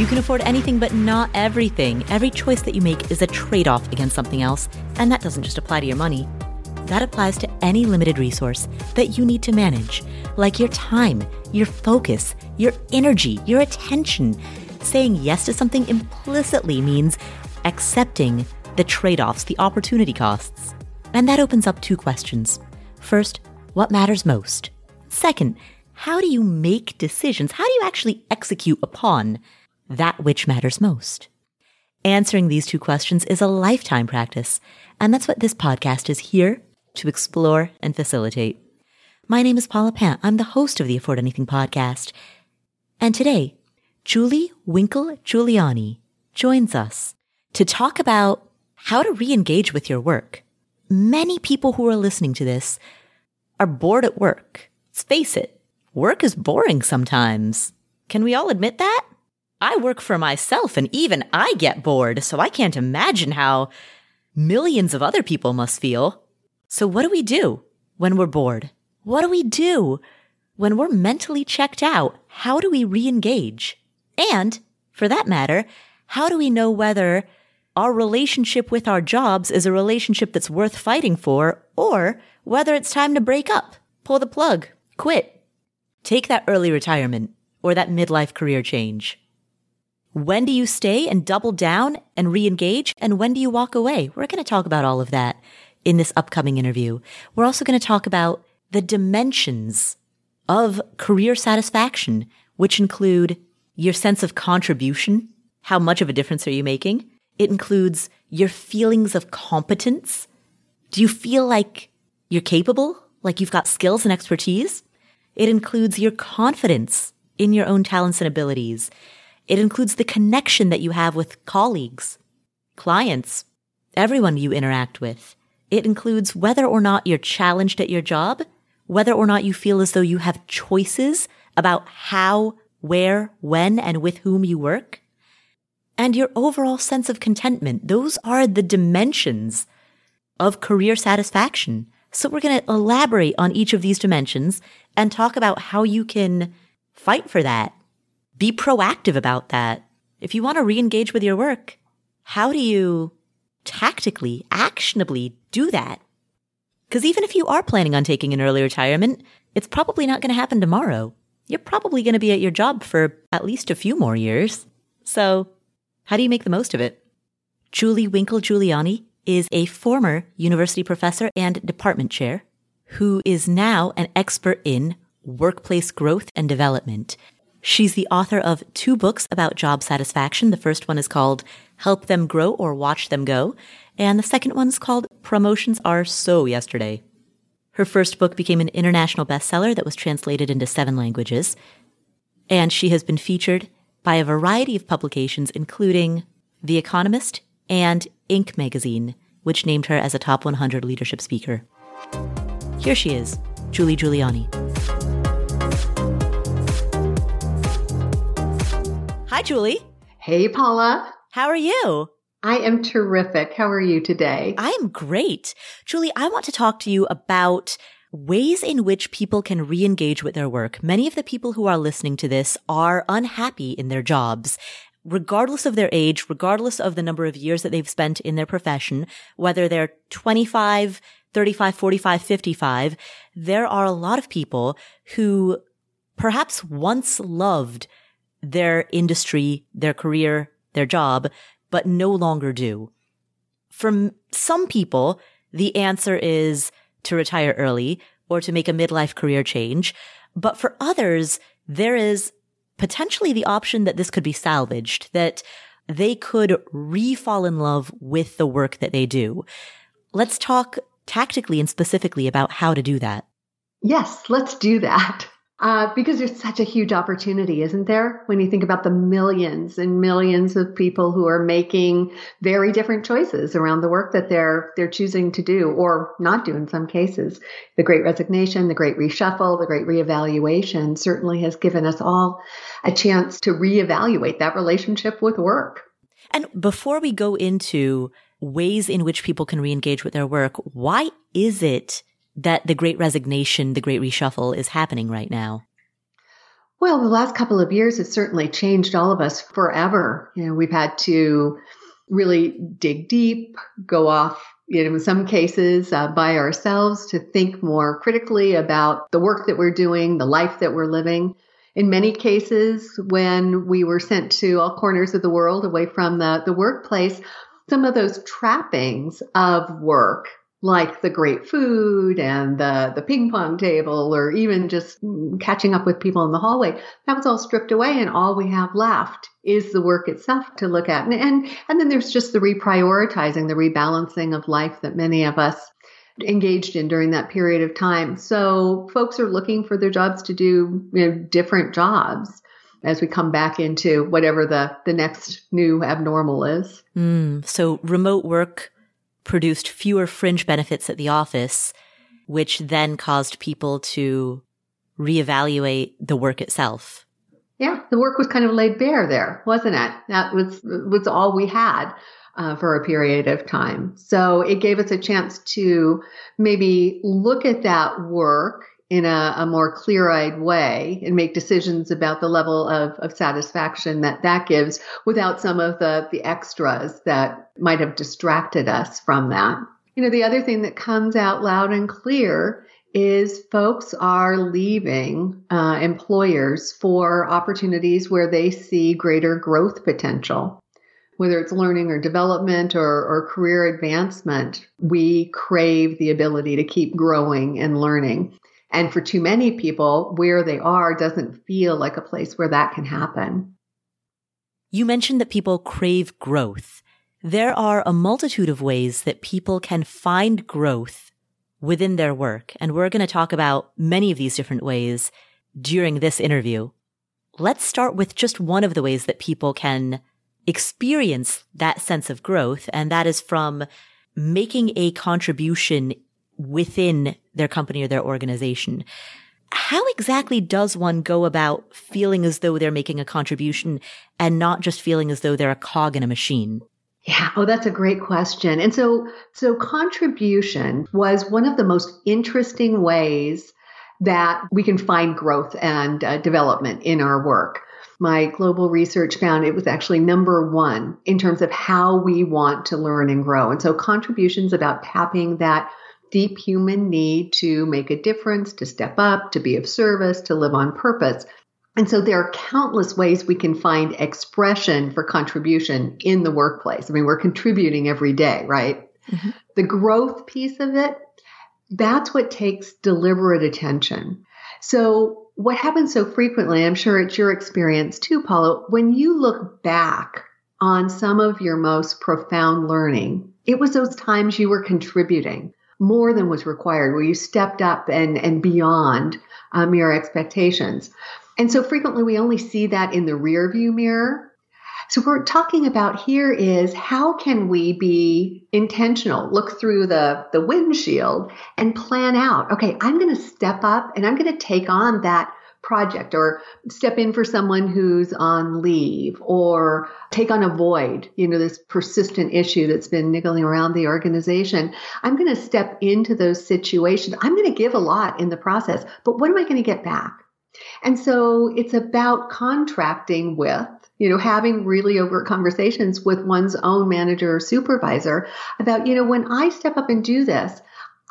You can afford anything, but not everything. Every choice that you make is a trade off against something else, and that doesn't just apply to your money. That applies to any limited resource that you need to manage, like your time, your focus, your energy, your attention. Saying yes to something implicitly means accepting the trade offs, the opportunity costs. And that opens up two questions. First, what matters most? Second, how do you make decisions? How do you actually execute upon that which matters most? Answering these two questions is a lifetime practice, and that's what this podcast is here to explore and facilitate. My name is Paula Pant. I'm the host of the Afford Anything podcast. And today, Julie Winkle Giulioni joins us to talk about how to re-engage with your work. Many people who are listening to this are bored at work. Let's face it, work is boring sometimes. Can we all admit that? I work for myself and even I get bored, so I can't imagine how millions of other people must feel. So what do we do when we're bored? What do we do when we're mentally checked out? How do we re-engage? And for that matter, how do we know whether our relationship with our jobs is a relationship that's worth fighting for or whether it's time to break up, pull the plug, quit, take that early retirement or that midlife career change? When do you stay and double down and re-engage? And when do you walk away? We're going to talk about all of that in this upcoming interview. We're also going to talk about the dimensions of career satisfaction, which include your sense of contribution. How much of a difference are you making? It includes your feelings of competence. Do you feel like you're capable? Like you've got skills and expertise? It includes your confidence in your own talents and abilities. It includes the connection that you have with colleagues, clients, everyone you interact with. It includes whether or not you're challenged at your job, whether or not you feel as though you have choices about how, where, when, and with whom you work, and your overall sense of contentment. Those are the dimensions of career satisfaction. So we're going to elaborate on each of these dimensions and talk about how you can fight for that. Be proactive about that. If you want to re-engage with your work, how do you tactically, actionably do that. Because even if you are planning on taking an early retirement, it's probably not going to happen tomorrow. You're probably going to be at your job for at least a few more years. So, how do you make the most of it? Julie Winkle Giulioni is a former university professor and department chair who is now an expert in workplace growth and development. She's the author of two books about job satisfaction. The first one is called Help Them Grow or Watch Them Go. And the second one's called Promotions Are So Yesterday. Her first book became an international bestseller that was translated into seven languages. And she has been featured by a variety of publications, including The Economist and Inc. magazine, which named her as a top 100 leadership speaker. Here she is, Julie Giulioni. Hi, Julie. Hey, Paula. How are you? I am terrific. How are you today? I am great. Julie, I want to talk to you about ways in which people can re-engage with their work. Many of the people who are listening to this are unhappy in their jobs. Regardless of their age, regardless of the number of years that they've spent in their profession, whether they're 25, 35, 45, 55, there are a lot of people who perhaps once loved their industry, their career, their job, but no longer do. For some people, the answer is to retire early or to make a midlife career change. But for others, there is potentially the option that this could be salvaged, that they could re-fall in love with the work that they do. Let's talk tactically and specifically about how to do that. Yes, let's do that. Uh, because there's such a huge opportunity, isn't there? When you think about the millions and millions of people who are making very different choices around the work that they're they're choosing to do or not do in some cases. The Great Resignation, the Great Reshuffle, the Great Reevaluation certainly has given us all a chance to reevaluate that relationship with work. And before we go into ways in which people can reengage with their work, why is it that the great resignation, the great reshuffle is happening right now? Well, the last couple of years has certainly changed all of us forever. You know, we've had to really dig deep, go off, you know, in some cases uh, by ourselves to think more critically about the work that we're doing, the life that we're living. In many cases, when we were sent to all corners of the world away from the, the workplace, some of those trappings of work like the great food and the, the ping pong table or even just catching up with people in the hallway, that was all stripped away and all we have left is the work itself to look at. And, and, and then there's just the reprioritizing, the rebalancing of life that many of us engaged in during that period of time. So folks are looking for their jobs to do you know, different jobs as we come back into whatever the, the next new abnormal is. Mm, so remote work produced fewer fringe benefits at the office, which then caused people to reevaluate the work itself. Yeah, the work was kind of laid bare there, wasn't it? That was was all we had uh, for a period of time. So it gave us a chance to maybe look at that work in a, a more clear-eyed way and make decisions about the level of, of satisfaction that that gives without some of the, the extras that might have distracted us from that. You know, the other thing that comes out loud and clear is folks are leaving uh, employers for opportunities where they see greater growth potential. Whether it's learning or development or, or career advancement, we crave the ability to keep growing and learning. And for too many people, where they are doesn't feel like a place where that can happen. You mentioned that people crave growth. There are a multitude of ways that people can find growth within their work. And we're going to talk about many of these different ways during this interview. Let's start with just one of the ways that people can experience that sense of growth. And that is from making a contribution within their company or their organization. How exactly does one go about feeling as though they're making a contribution and not just feeling as though they're a cog in a machine? Yeah, oh, that's a great question. And so, so contribution was one of the most interesting ways that we can find growth and uh, development in our work. My global research found it was actually number one in terms of how we want to learn and grow. And so contributions about tapping that deep human need to make a difference, to step up, to be of service, to live on purpose. And so there are countless ways we can find expression for contribution in the workplace. I mean, we're contributing every day, right? Mm-hmm. The growth piece of it, that's what takes deliberate attention. So what happens so frequently, I'm sure it's your experience too, Paula, when you look back on some of your most profound learning, it was those times you were contributing more than was required, where you stepped up and, and beyond um, your expectations. And so frequently we only see that in the rear view mirror. So what we're talking about here is how can we be intentional, look through the, the windshield and plan out, okay, I'm going to step up and I'm going to take on that project or step in for someone who's on leave or take on a void, you know, this persistent issue that's been niggling around the organization. I'm going to step into those situations. I'm going to give a lot in the process, but what am I going to get back? And so it's about contracting with you know, having really overt conversations with one's own manager or supervisor about, you know, when I step up and do this,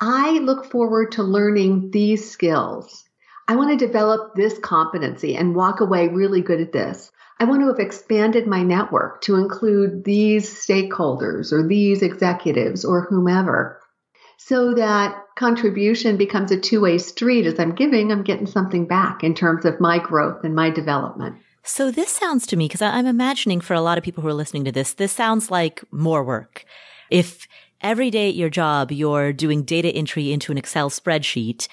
I look forward to learning these skills. I want to develop this competency and walk away really good at this. I want to have expanded my network to include these stakeholders or these executives or whomever so that contribution becomes a two way street. As I'm giving, I'm getting something back in terms of my growth and my development. So this sounds to me, because I'm imagining for a lot of people who are listening to this, this sounds like more work. If every day at your job, you're doing data entry into an Excel spreadsheet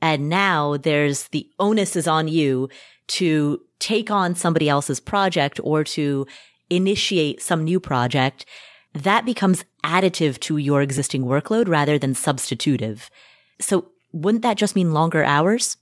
and now there's the onus is on you to take on somebody else's project or to initiate some new project. That becomes additive to your existing workload rather than substitutive. So wouldn't that just mean longer hours?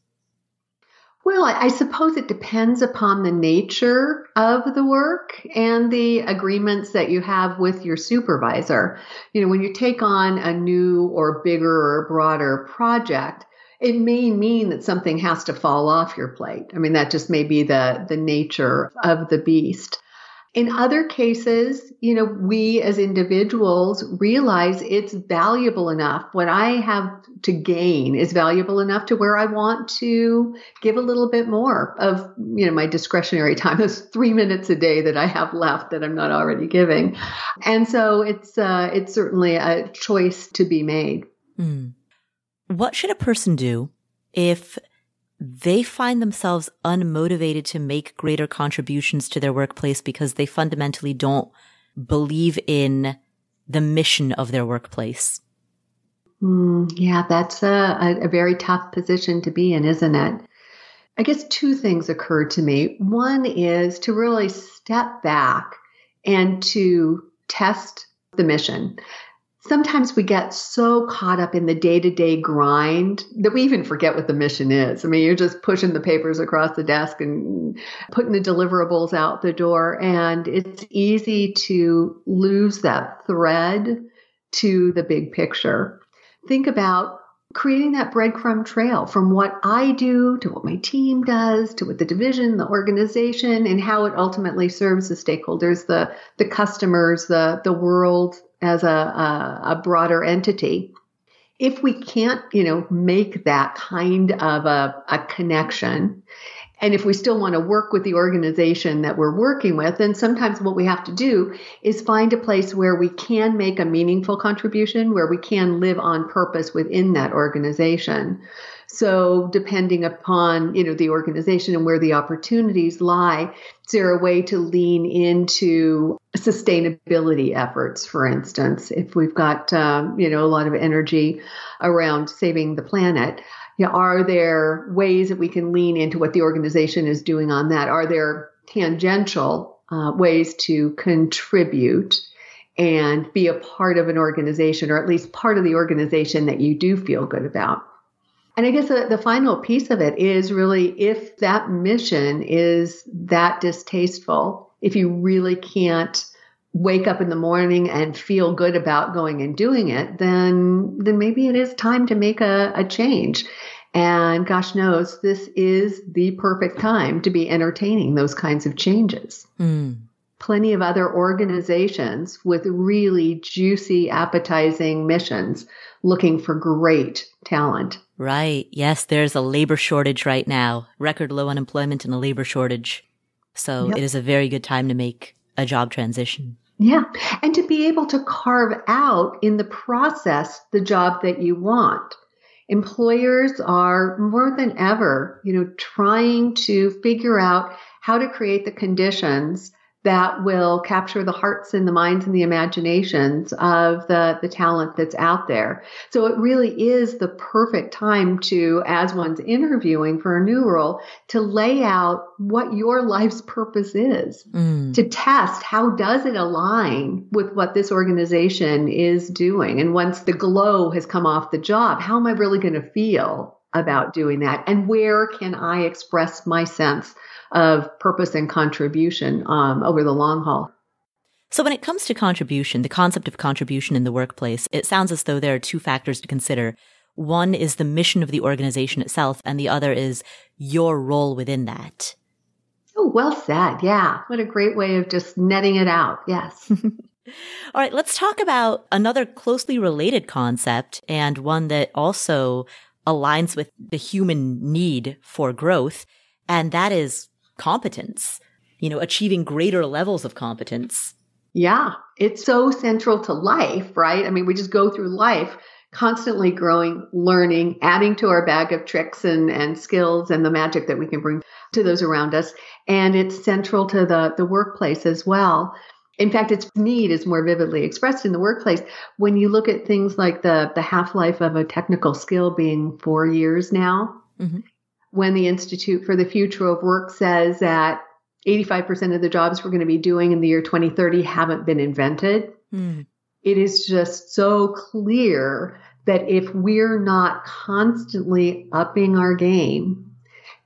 Well, I suppose it depends upon the nature of the work and the agreements that you have with your supervisor. You know, when you take on a new or bigger or broader project, it may mean that something has to fall off your plate. I mean, that just may be the, the nature of the beast. In other cases, you know, we as individuals realize it's valuable enough. What I have to gain is valuable enough to where I want to give a little bit more of, you know, my discretionary time, those three minutes a day that I have left that I'm not already giving. And so it's, uh, it's certainly a choice to be made. Mm. What should a person do if they find themselves unmotivated to make greater contributions to their workplace because they fundamentally don't believe in the mission of their workplace? Mm, yeah, that's a, a very tough position to be in, isn't it? I guess two things occurred to me. One is to really step back and to test the mission sometimes we get so caught up in the day to day grind that we even forget what the mission is. I mean, you're just pushing the papers across the desk and putting the deliverables out the door. And it's easy to lose that thread to the big picture. Think about creating that breadcrumb trail from what I do to what my team does to what the division, the organization, and how it ultimately serves the stakeholders, the, the customers, the, the world as a, a, a broader entity. If we can't, you know, make that kind of a, a connection, and if we still want to work with the organization that we're working with, then sometimes what we have to do is find a place where we can make a meaningful contribution, where we can live on purpose within that organization. So depending upon, you know, the organization and where the opportunities lie, is there a way to lean into sustainability efforts, for instance, if we've got, um, you know, a lot of energy around saving the planet? You know, are there ways that we can lean into what the organization is doing on that? Are there tangential uh, ways to contribute and be a part of an organization, or at least part of the organization that you do feel good about? And I guess the, the, final piece of it is really if that mission is that distasteful, if you really can't wake up in the morning and feel good about going and doing it, then then maybe it is time to make a, a change. And gosh knows this is the perfect time to be entertaining those kinds of changes. Mm. Plenty of other organizations with really juicy, appetizing missions looking for great talent. Right. Yes, there's a labor shortage right now, record low unemployment and a labor shortage. So yep. it is a very good time to make a job transition. Yeah. And to be able to carve out in the process the job that you want. Employers are more than ever, you know, trying to figure out how to create the conditions that will capture the hearts and the minds and the imaginations of the, the talent that's out there. So it really is the perfect time to, as one's interviewing for a new role, to lay out what your life's purpose is, mm. to test how does it align with what this organization is doing. And once the glow has come off the job, how am I really going to feel about doing that? And where can I express my sense of purpose and contribution um, over the long haul. So, when it comes to contribution, the concept of contribution in the workplace, it sounds as though there are two factors to consider. One is the mission of the organization itself, and the other is your role within that. Oh, well said. Yeah. What a great way of just netting it out. Yes. All right. Let's talk about another closely related concept and one that also aligns with the human need for growth. And that is competence, you know, achieving greater levels of competence. Yeah, it's so central to life, right? I mean, we just go through life constantly growing, learning, adding to our bag of tricks and, and skills and the magic that we can bring to those around us. And it's central to the, the workplace as well. In fact, its need is more vividly expressed in the workplace when you look at things like the, the half life of a technical skill being four years now. Mm-hmm when the Institute for the Future of Work says that 85% of the jobs we're going to be doing in the year 2030 haven't been invented. Mm. It is just so clear that if we're not constantly upping our game,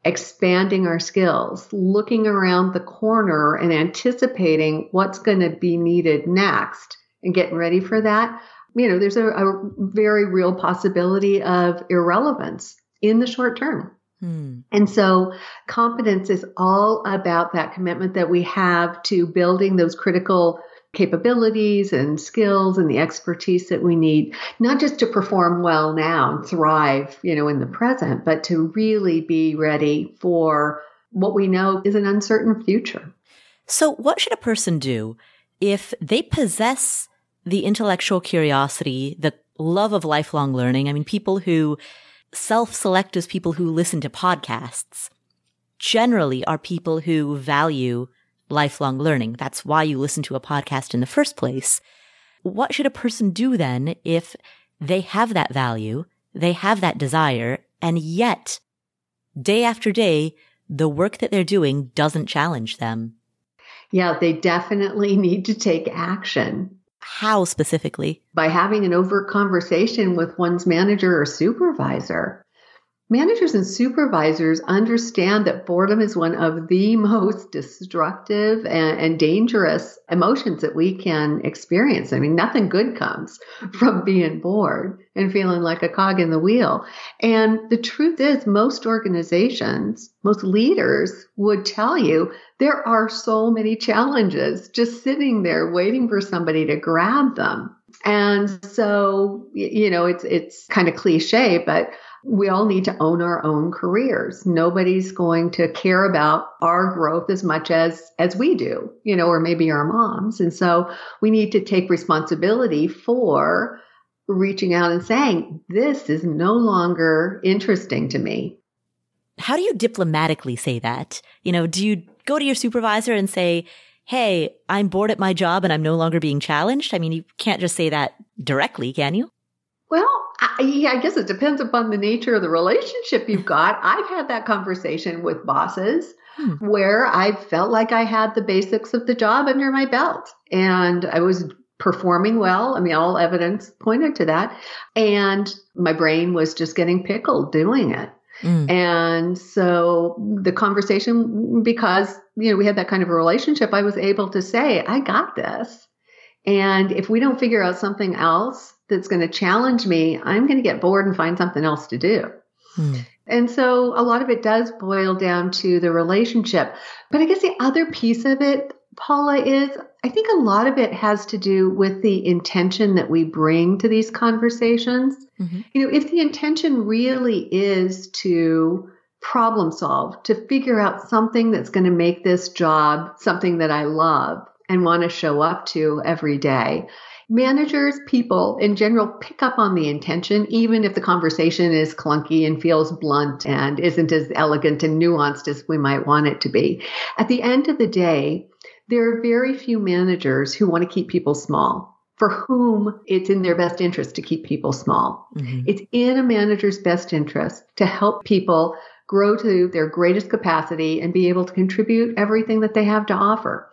expanding our skills, looking around the corner and anticipating what's going to be needed next and getting ready for that, you know, there's a, a very real possibility of irrelevance in the short term. Hmm. And so competence is all about that commitment that we have to building those critical capabilities and skills and the expertise that we need, not just to perform well now and thrive, you know, in the present, but to really be ready for what we know is an uncertain future. So what should a person do if they possess the intellectual curiosity, the love of lifelong learning? I mean, people who self-select as people who listen to podcasts generally are people who value lifelong learning. That's why you listen to a podcast in the first place. What should a person do then if they have that value, they have that desire, and yet day after day, the work that they're doing doesn't challenge them? Yeah, they definitely need to take action. How specifically? By having an overt conversation with one's manager or supervisor. Managers and supervisors understand that boredom is one of the most destructive and, and, dangerous emotions that we can experience. I mean, nothing good comes mm-hmm. from being bored and feeling like a cog in the wheel. And the truth is, most organizations, most leaders would tell you there are so many challenges just sitting there waiting for somebody to grab them. And so, you know, it's, it's kind of cliche, but we all need to own our own careers. Nobody's going to care about our growth as much as as we do, you know, or maybe our moms. And so we need to take responsibility for reaching out and saying, this is no longer interesting to me. How do you diplomatically say that? You know, do you go to your supervisor and say, Hey, I'm bored at my job and I'm no longer being challenged? I mean, you can't just say that directly, can you? Well, I, yeah, I guess it depends upon the nature of the relationship you've got. I've had that conversation with bosses hmm. where I felt like I had the basics of the job under my belt and I was performing well. I mean, all evidence pointed to that. And my brain was just getting pickled doing it. Mm. And so the conversation, because, you know, we had that kind of a relationship, I was able to say, I got this. And if we don't figure out something else that's going to challenge me, I'm going to get bored and find something else to do. Hmm. And so a lot of it does boil down to the relationship. But I guess the other piece of it, Paula, is I think a lot of it has to do with the intention that we bring to these conversations. Mm-hmm. You know, if the intention really is to problem solve, to figure out something that's going to make this job something that I love and want to show up to every day, managers, people in general pick up on the intention, even if the conversation is clunky and feels blunt and isn't as elegant and nuanced as we might want it to be. At the end of the day, there are very few managers who want to keep people small. For whom it's in their best interest to keep people small. Mm-hmm. It's in a manager's best interest to help people grow to their greatest capacity and be able to contribute everything that they have to offer.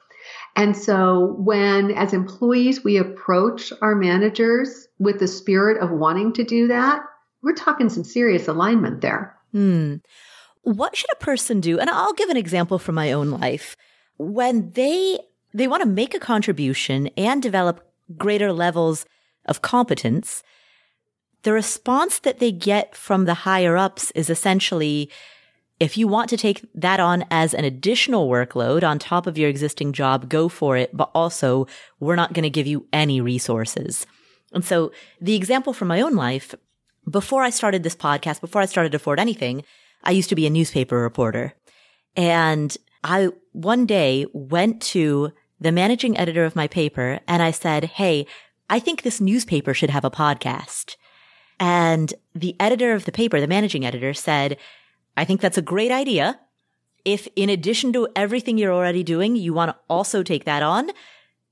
And so when as employees we approach our managers with the spirit of wanting to do that, we're talking some serious alignment there. Hmm. What should a person do? And I'll give an example from my own life. When they they want to make a contribution and develop greater levels of competence, the response that they get from the higher ups is essentially if you want to take that on as an additional workload on top of your existing job, go for it. But also, we're not going to give you any resources. And so the example from my own life, before I started this podcast, before I started Afford Anything, I used to be a newspaper reporter. And I one day went to the managing editor of my paper and I said, Hey, I think this newspaper should have a podcast. And the editor of the paper, the managing editor said, I think that's a great idea. If in addition to everything you're already doing, you want to also take that on,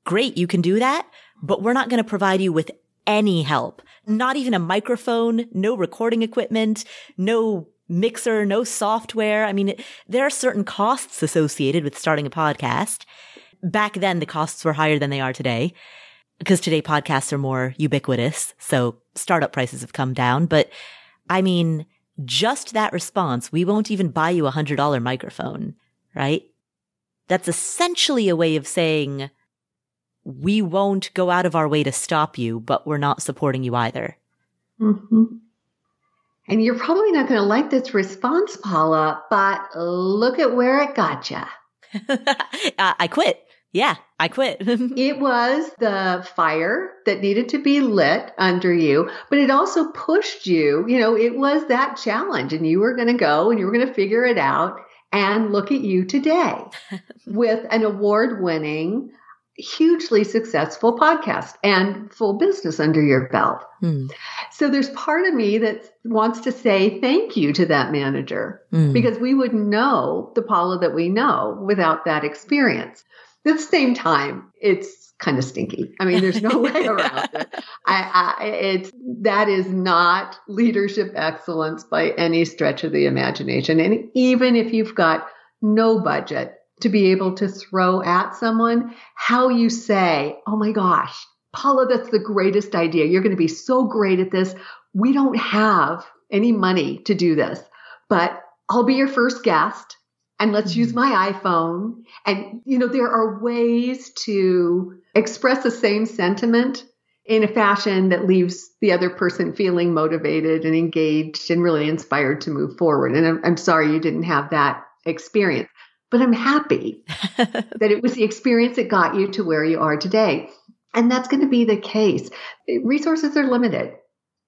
great, you can do that, but we're not going to provide you with any help. Not even a microphone, no recording equipment, no mixer, no software. I mean, there are certain costs associated with starting a podcast. Back then, the costs were higher than they are today because today podcasts are more ubiquitous. So startup prices have come down. But I mean, just that response, we won't even buy you a hundred dollar microphone, right? That's essentially a way of saying we won't go out of our way to stop you, but we're not supporting you either. Mm-hmm. And you're probably not going to like this response, Paula, but look at where it got you. I quit. Yeah, I quit. it was the fire that needed to be lit under you, but it also pushed you. You know, it was that challenge, and you were going to go and you were going to figure it out. And look at you today with an award winning, hugely successful podcast and full business under your belt. Hmm. So there's part of me that wants to say thank you to that manager hmm. because we wouldn't know the Paula that we know without that experience. At the same time, it's kind of stinky. I mean, there's no way around it. I, I, it's that is not leadership excellence by any stretch of the imagination. And even if you've got no budget to be able to throw at someone, how you say, "Oh my gosh, Paula, that's the greatest idea. You're going to be so great at this. We don't have any money to do this, but I'll be your first guest." And let's use mm-hmm. my iPhone. And, you know, there are ways to express the same sentiment in a fashion that leaves the other person feeling motivated and engaged and really inspired to move forward. And I'm, I'm sorry you didn't have that experience, but I'm happy that it was the experience that got you to where you are today. And that's going to be the case. Resources are limited.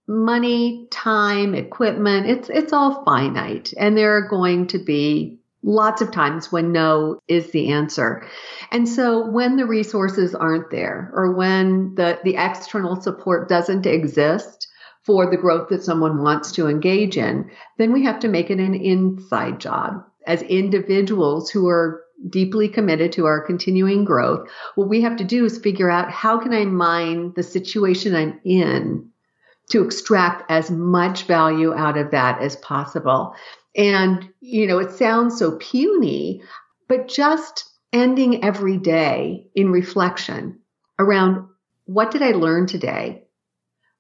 Money, time, equipment, it's, it's all finite. And there are going to be lots of times when no is the answer. And so when the resources aren't there or when the, the external support doesn't exist for the growth that someone wants to engage in, then we have to make it an inside job as individuals who are deeply committed to our continuing growth. What we have to do is figure out how can I mine the situation I'm in to extract as much value out of that as possible. And, you know, it sounds so puny, but just ending every day in reflection around what did I learn today?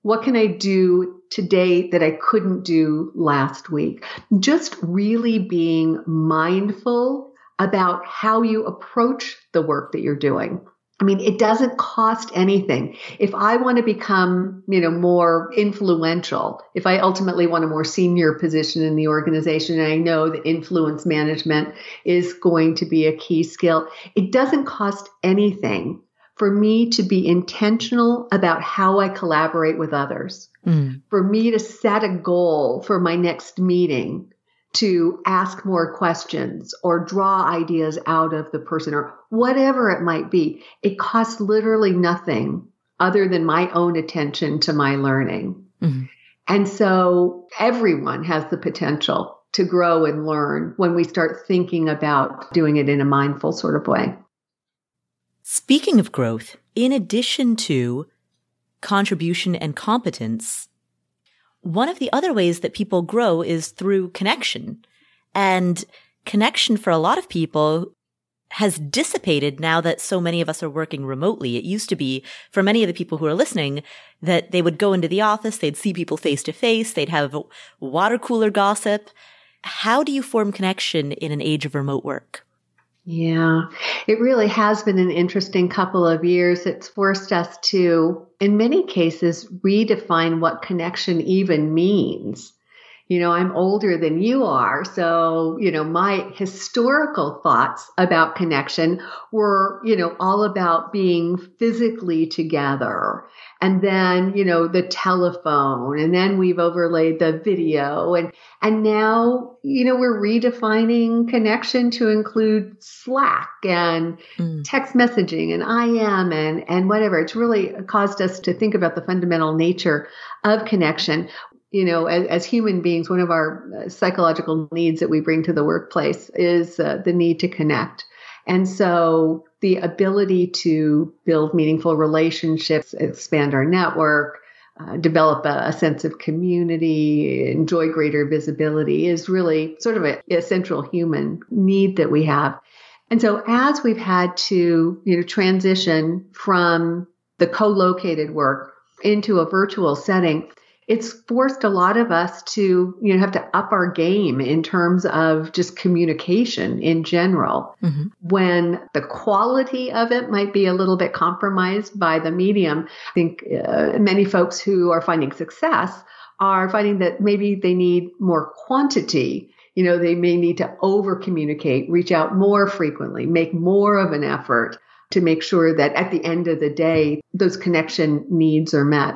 What can I do today that I couldn't do last week? Just really being mindful about how you approach the work that you're doing. I mean, it doesn't cost anything. If I want to become, you know, more influential, if I ultimately want a more senior position in the organization, and I know that influence management is going to be a key skill, it doesn't cost anything for me to be intentional about how I collaborate with others, mm. for me to set a goal for my next meeting, to ask more questions or draw ideas out of the person or whatever it might be. It costs literally nothing other than my own attention to my learning. Mm-hmm. And so everyone has the potential to grow and learn when we start thinking about doing it in a mindful sort of way. Speaking of growth, in addition to contribution and competence, one of the other ways that people grow is through connection. And connection for a lot of people has dissipated now that so many of us are working remotely. It used to be for many of the people who are listening that they would go into the office, they'd see people face to face, they'd have water cooler gossip. How do you form connection in an age of remote work? Yeah, it really has been an interesting couple of years. It's forced us to, in many cases, redefine what connection even means. You know, I'm older than you are. So, you know, my historical thoughts about connection were, you know, all about being physically together and then, you know, the telephone and then we've overlaid the video and, and now, you know, we're redefining connection to include Slack and mm. text messaging and IM and, and whatever. It's really caused us to think about the fundamental nature of connection you know, as, as, human beings, one of our uh, psychological needs that we bring to the workplace is uh, the need to connect. And so the ability to build meaningful relationships, expand our network, uh, develop a, a, sense of community, enjoy greater visibility is really sort of a, a central human need that we have. And so as we've had to, you know, transition from the co-located work into a virtual setting, it's forced a lot of us to you know have to up our game in terms of just communication in general mm-hmm. when the quality of it might be a little bit compromised by the medium i think uh, many folks who are finding success are finding that maybe they need more quantity. You know, they may need to over communicate, reach out more frequently, make more of an effort to make sure that at the end of the day, those connection needs are met.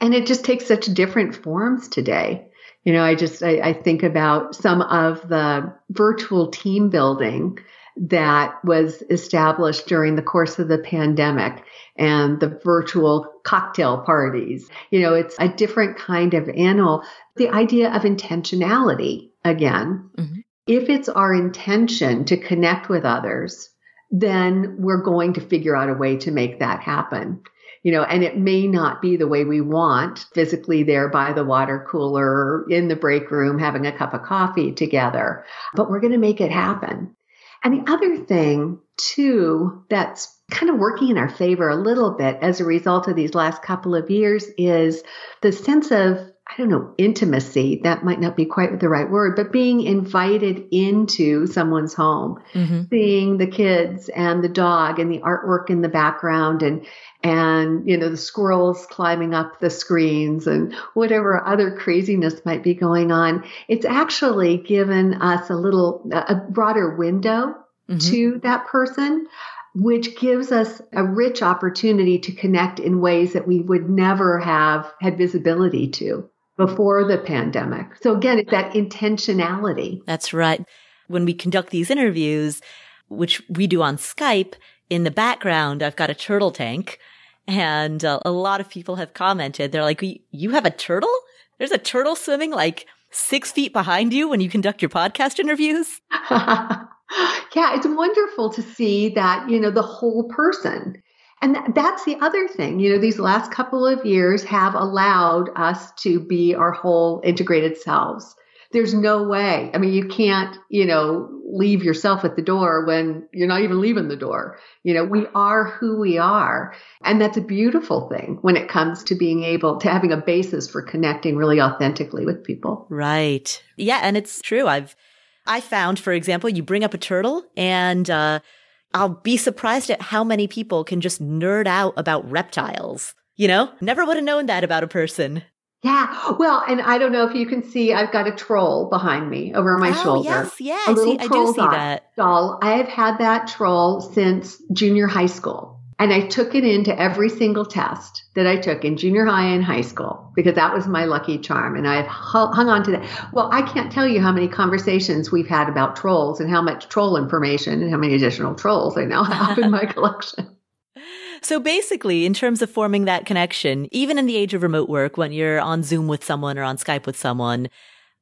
And it just takes such different forms today. You know, I just, I, I think about some of the virtual team building that was established during the course of the pandemic and the virtual cocktail parties. You know, it's a different kind of animal. The idea of intentionality again. Mm-hmm. If it's our intention to connect with others, then we're going to figure out a way to make that happen. You know, and it may not be the way we want physically there by the water cooler in the break room having a cup of coffee together, but we're going to make it happen. And the other thing, too, that's kind of working in our favor a little bit as a result of these last couple of years is the sense of I don't know, intimacy. That might not be quite the right word, but being invited into someone's home, mm-hmm. seeing the kids and the dog and the artwork in the background and, and, you know, the squirrels climbing up the screens and whatever other craziness might be going on. It's actually given us a little, a broader window mm-hmm. to that person which gives us a rich opportunity to connect in ways that we would never have had visibility to before the pandemic. So again, it's that intentionality. That's right. When we conduct these interviews, which we do on Skype, in the background, I've got a turtle tank and uh, a lot of people have commented. They're like, you have a turtle? There's a turtle swimming like six feet behind you when you conduct your podcast interviews. yeah, it's wonderful to see that, you know, the whole person and that's the other thing. You know, these last couple of years have allowed us to be our whole integrated selves. There's no way. I mean, you can't, you know, leave yourself at the door when you're not even leaving the door. You know, we are who we are. And that's a beautiful thing when it comes to being able to having a basis for connecting really authentically with people. Right. Yeah. And it's true. I've, I found, for example, you bring up a turtle and, uh, I'll be surprised at how many people can just nerd out about reptiles. You know, never would have known that about a person. Yeah. Well, and I don't know if you can see, I've got a troll behind me over my oh, shoulder. Yes, yeah. A little see, I do see that. Doll. I have had that troll since junior high school. And I took it into every single test that I took in junior high and high school because that was my lucky charm. And I've hung on to that. Well, I can't tell you how many conversations we've had about trolls and how much troll information and how many additional trolls I now have in my collection. So basically, in terms of forming that connection, even in the age of remote work, when you're on Zoom with someone or on Skype with someone,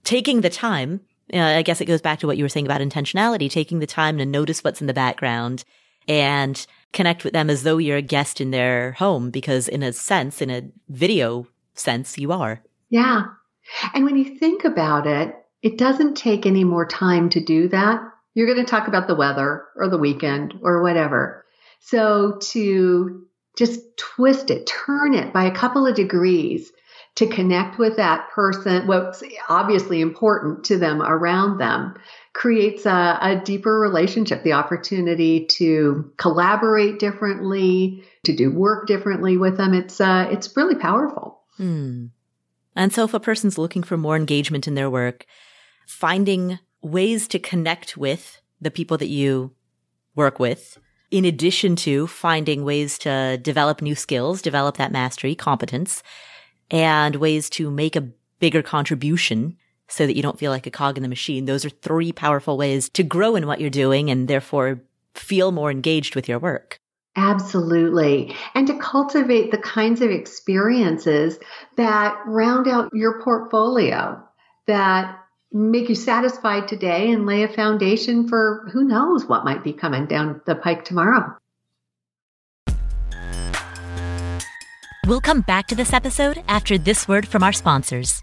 taking the time, uh, I guess it goes back to what you were saying about intentionality, taking the time to notice what's in the background and connect with them as though you're a guest in their home because in a sense, in a video sense, you are. Yeah. And when you think about it, it doesn't take any more time to do that. You're going to talk about the weather or the weekend or whatever. So to just twist it, turn it by a couple of degrees to connect with that person, what's obviously important to them around them, creates a, a deeper relationship, the opportunity to collaborate differently, to do work differently with them. It's, uh, it's really powerful. Hmm. And so if a person's looking for more engagement in their work, finding ways to connect with the people that you work with, in addition to finding ways to develop new skills, develop that mastery, competence, and ways to make a bigger contribution so that you don't feel like a cog in the machine. Those are three powerful ways to grow in what you're doing and therefore feel more engaged with your work. Absolutely. And to cultivate the kinds of experiences that round out your portfolio, that make you satisfied today and lay a foundation for who knows what might be coming down the pike tomorrow. We'll come back to this episode after this word from our sponsors.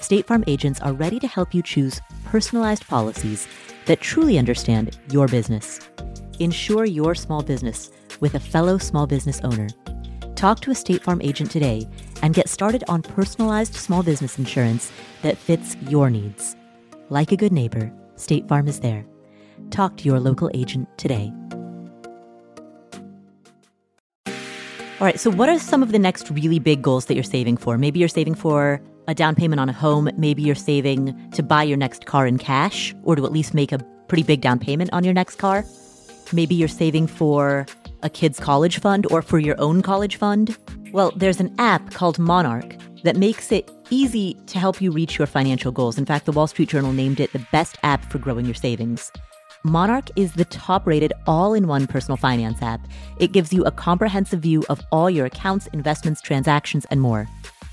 State Farm agents are ready to help you choose personalized policies that truly understand your business. Insure your small business with a fellow small business owner. Talk to a State Farm agent today and get started on personalized small business insurance that fits your needs. Like a good neighbor, State Farm is there. Talk to your local agent today. All right, so what are some of the next really big goals that you're saving for? Maybe you're saving for a down payment on a home. Maybe you're saving to buy your next car in cash or to at least make a pretty big down payment on your next car. Maybe you're saving for a kid's college fund or for your own college fund. Well, there's an app called Monarch that makes it easy to help you reach your financial goals. In fact, the Wall Street Journal named it the best app for growing your savings. Monarch is the top rated all in one personal finance app. It gives you a comprehensive view of all your accounts, investments, transactions, and more.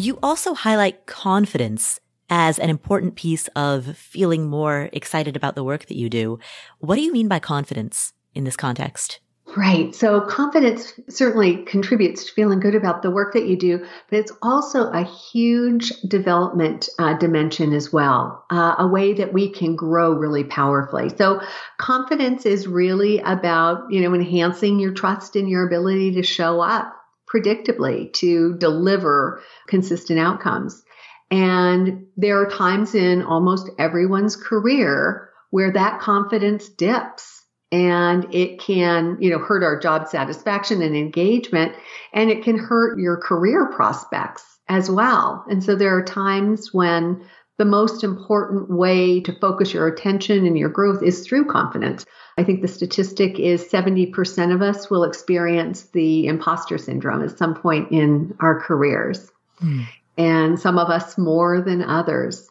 You also highlight confidence as an important piece of feeling more excited about the work that you do. What do you mean by confidence in this context? Right. So confidence certainly contributes to feeling good about the work that you do, but it's also a huge development uh, dimension as well, uh, a way that we can grow really powerfully. So confidence is really about, you know, enhancing your trust in your ability to show up predictably, to deliver consistent outcomes. And there are times in almost everyone's career where that confidence dips and it can, you know, hurt our job satisfaction and engagement and it can hurt your career prospects as well. And so there are times when the most important way to focus your attention and your growth is through confidence. I think the statistic is 70% of us will experience the imposter syndrome at some point in our careers. Mm. And some of us more than others.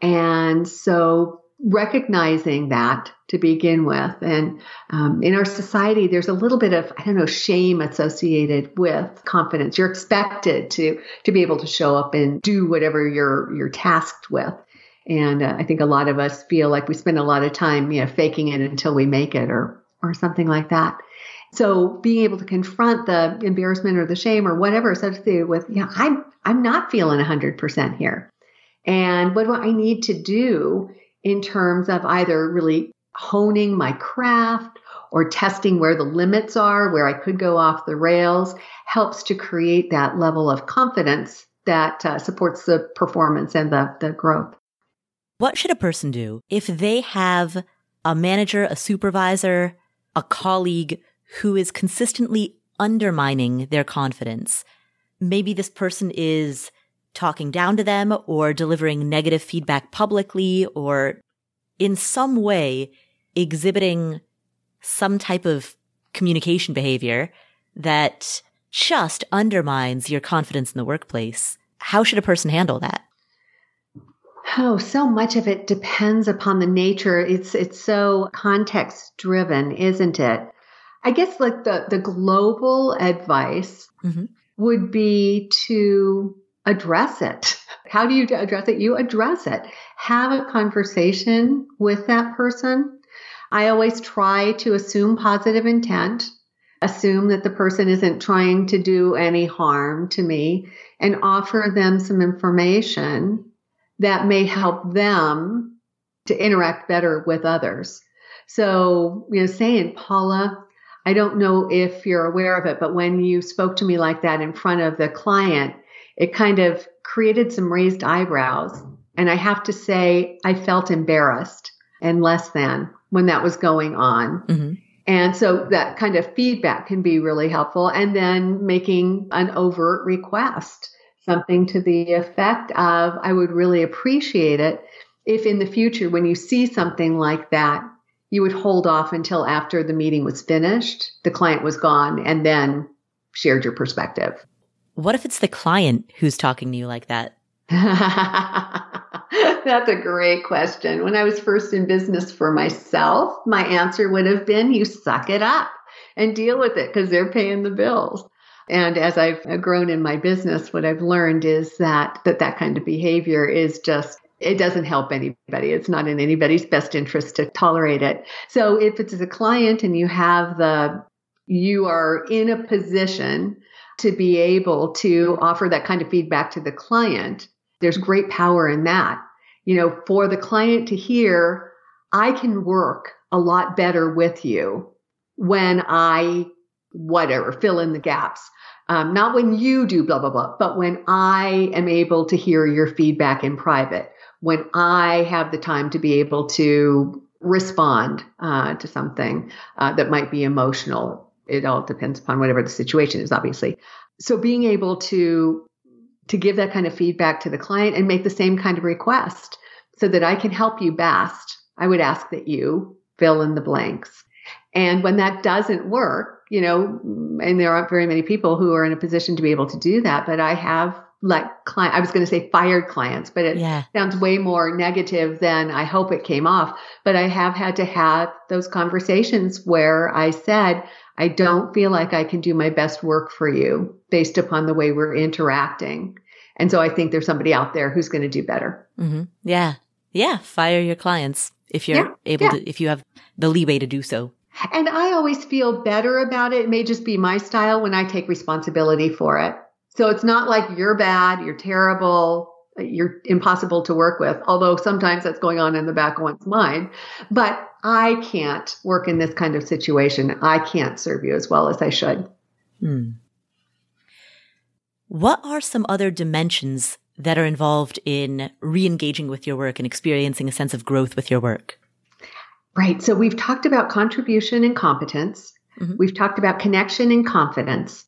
And so recognizing that to begin with. And um, in our society, there's a little bit of, I don't know, shame associated with confidence. You're expected to, to be able to show up and do whatever you're, you're tasked with. And uh, I think a lot of us feel like we spend a lot of time, you know, faking it until we make it or, or something like that. So being able to confront the embarrassment or the shame or whatever associated with, yeah, I'm, I'm not feeling 100% here. And what do I need to do in terms of either really honing my craft or testing where the limits are, where I could go off the rails, helps to create that level of confidence that uh, supports the performance and the, the growth. What should a person do if they have a manager, a supervisor, a colleague who is consistently undermining their confidence? Maybe this person is talking down to them or delivering negative feedback publicly or in some way exhibiting some type of communication behavior that just undermines your confidence in the workplace. How should a person handle that? Oh, so much of it depends upon the nature. It's it's so context driven, isn't it? I guess like the the global advice mm-hmm. would be to address it. How do you address it? You address it. Have a conversation with that person. I always try to assume positive intent, assume that the person isn't trying to do any harm to me, and offer them some information that may help them to interact better with others. So, you know, saying, Paula, I don't know if you're aware of it, but when you spoke to me like that in front of the client, it kind of created some raised eyebrows. And I have to say, I felt embarrassed and less than when that was going on. Mm-hmm. And so that kind of feedback can be really helpful. And then making an overt request, something to the effect of, I would really appreciate it if in the future, when you see something like that, you would hold off until after the meeting was finished, the client was gone, and then shared your perspective. What if it's the client who's talking to you like that? That's a great question. When I was first in business for myself, my answer would have been you suck it up and deal with it because they're paying the bills. And as I've uh, grown in my business, what I've learned is that that, that kind of behavior is just it doesn't help anybody. It's not in anybody's best interest to tolerate it. So if it's a client and you have the you are in a position to be able to offer that kind of feedback to the client, there's great power in that. You know, for the client to hear, I can work a lot better with you when I, whatever, fill in the gaps. Um, not when you do blah, blah, blah, but when I am able to hear your feedback in private, when I have the time to be able to respond uh, to something uh, that might be emotional. It all depends upon whatever the situation is, obviously. So being able to to give that kind of feedback to the client and make the same kind of request so that I can help you best, I would ask that you fill in the blanks. And when that doesn't work, you know, and there aren't very many people who are in a position to be able to do that, but I have let client, I was going to say fired clients, but it yeah. sounds way more negative than I hope it came off. But I have had to have those conversations where I said, I don't feel like I can do my best work for you based upon the way we're interacting. And so I think there's somebody out there who's going to do better. Mm-hmm. Yeah. Yeah. Fire your clients if you're yeah. able yeah. to, if you have the leeway to do so. And I always feel better about it. It may just be my style when I take responsibility for it. So it's not like you're bad, you're terrible, you're impossible to work with, although sometimes that's going on in the back of one's mind. But I can't work in this kind of situation. I can't serve you as well as I should. Hmm. What are some other dimensions that are involved in re engaging with your work and experiencing a sense of growth with your work? Right. So we've talked about contribution and competence. Mm-hmm. We've talked about connection and confidence.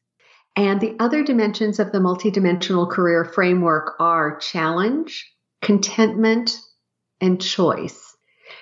And the other dimensions of the multidimensional career framework are challenge, contentment, and choice.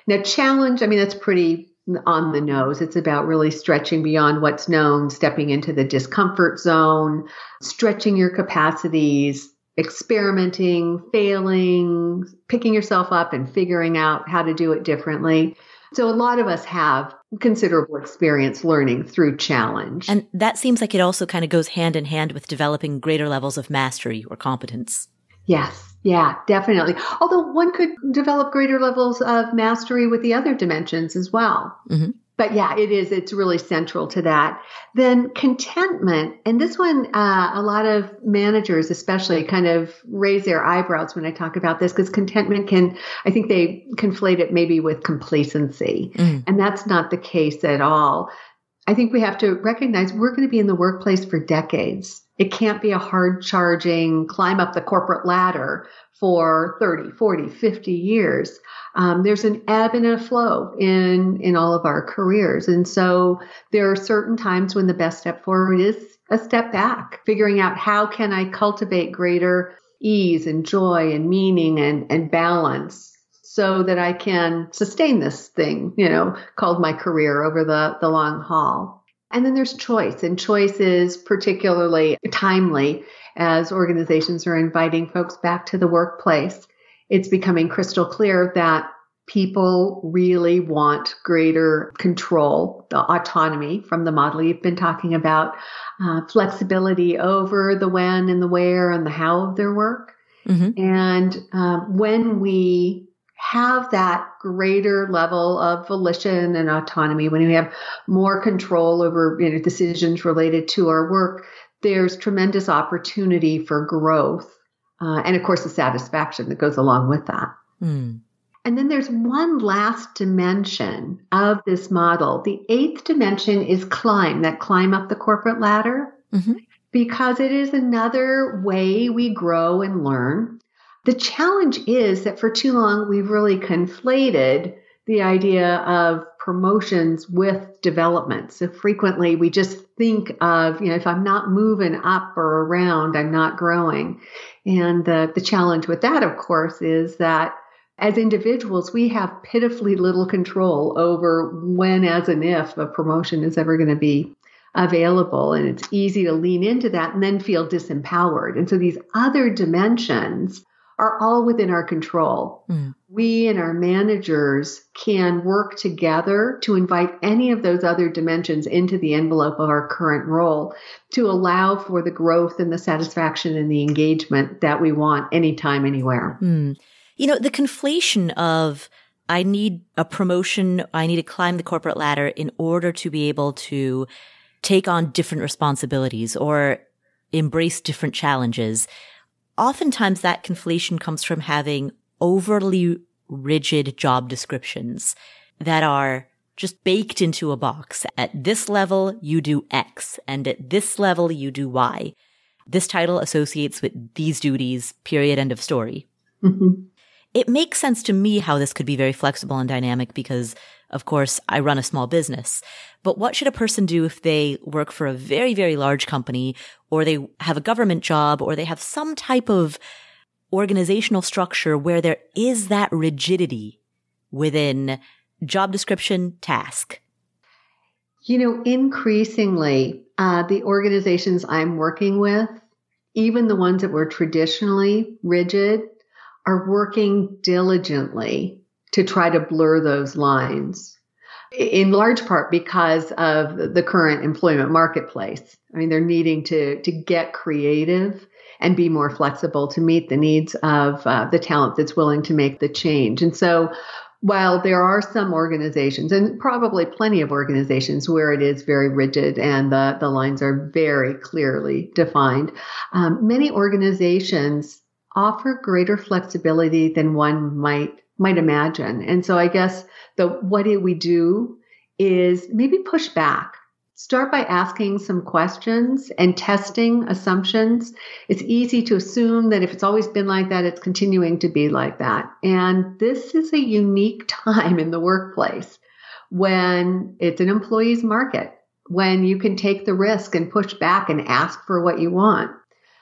Now, challenge, I mean, that's pretty on the nose. It's about really stretching beyond what's known, stepping into the discomfort zone, stretching your capacities, experimenting, failing, picking yourself up and figuring out how to do it differently. So a lot of us have considerable experience learning through challenge. And that seems like it also kind of goes hand in hand with developing greater levels of mastery or competence. Yes. Yeah, definitely. Although one could develop greater levels of mastery with the other dimensions as well. Mm-hmm but yeah, it is. It's really central to that. Then contentment, and this one, uh, a lot of managers, especially, kind of raise their eyebrows when I talk about this because contentment can, I think they conflate it maybe with complacency, mm. and that's not the case at all. I think we have to recognize we're going to be in the workplace for decades. It can't be a hard charging climb up the corporate ladder for 30, 40, 50 years. Um, there's an ebb and a flow in, in all of our careers. And so there are certain times when the best step forward is a step back, figuring out how can I cultivate greater ease and joy and meaning and, and balance so that I can sustain this thing, you know, called my career over the, the long haul. And then there's choice, and choice is particularly timely as organizations are inviting folks back to the workplace. It's becoming crystal clear that people really want greater control, the autonomy from the model you've been talking about, uh, flexibility over the when and the where and the how of their work. Mm-hmm. And uh, when we have that greater level of volition and autonomy, when we have more control over you know, decisions related to our work, there's tremendous opportunity for growth. Uh, and of course, the satisfaction that goes along with that. Mm. And then there's one last dimension of this model. The eighth dimension is climb, that climb up the corporate ladder, mm-hmm. because it is another way we grow and learn. The challenge is that for too long, we've really conflated the idea of promotions with development. So frequently we just think of, you know, if I'm not moving up or around, I'm not growing. And the, the challenge with that, of course, is that as individuals, we have pitifully little control over when, as and if a promotion is ever going to be available. And it's easy to lean into that and then feel disempowered. And so these other dimensions are all within our control. Mm. We and our managers can work together to invite any of those other dimensions into the envelope of our current role to allow for the growth and the satisfaction and the engagement that we want anytime, anywhere. Mm. You know, the conflation of I need a promotion, I need to climb the corporate ladder in order to be able to take on different responsibilities or embrace different challenges. Oftentimes that conflation comes from having overly rigid job descriptions that are just baked into a box. At this level, you do X, and at this level, you do Y. This title associates with these duties, period, end of story. Mm-hmm it makes sense to me how this could be very flexible and dynamic because, of course, I run a small business. But what should a person do if they work for a very, very large company or they have a government job or they have some type of organizational structure where there is that rigidity within job description task? You know, increasingly, uh, the organizations I'm working with, even the ones that were traditionally rigid, are working diligently to try to blur those lines in large part because of the current employment marketplace. I mean, they're needing to, to get creative and be more flexible to meet the needs of uh, the talent that's willing to make the change. And so while there are some organizations and probably plenty of organizations where it is very rigid and the, the lines are very clearly defined, um, many organizations offer greater flexibility than one might might imagine. And so I guess the what do we do is maybe push back. Start by asking some questions and testing assumptions. It's easy to assume that if it's always been like that, it's continuing to be like that. And this is a unique time in the workplace when it's an employee's market, when you can take the risk and push back and ask for what you want.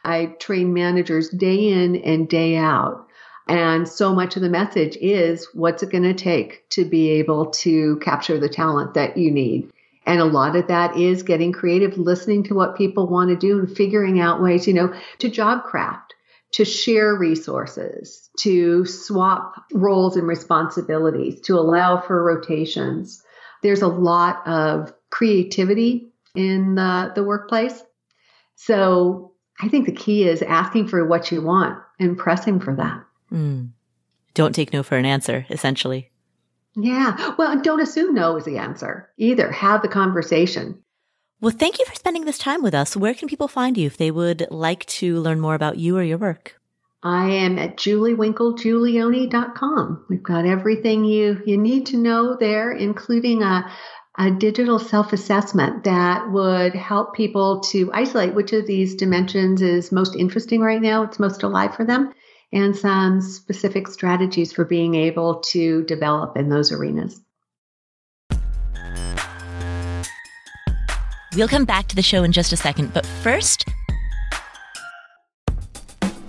I train managers day in and day out. And so much of the message is what's it going to take to be able to capture the talent that you need? And a lot of that is getting creative, listening to what people want to do and figuring out ways, you know, to job craft, to share resources, to swap roles and responsibilities, to allow for rotations. There's a lot of creativity in the, the workplace. So I think the key is asking for what you want and pressing for that. Mm. Don't take no for an answer, essentially. Yeah. Well, don't assume no is the answer either. Have the conversation. Well, thank you for spending this time with us. Where can people find you if they would like to learn more about you or your work? I am at juliewinklegiulioni.com. We've got everything you, you need to know there, including a, a digital self assessment that would help people to isolate which of these dimensions is most interesting right now, it's most alive for them, and some specific strategies for being able to develop in those arenas. We'll come back to the show in just a second, but first,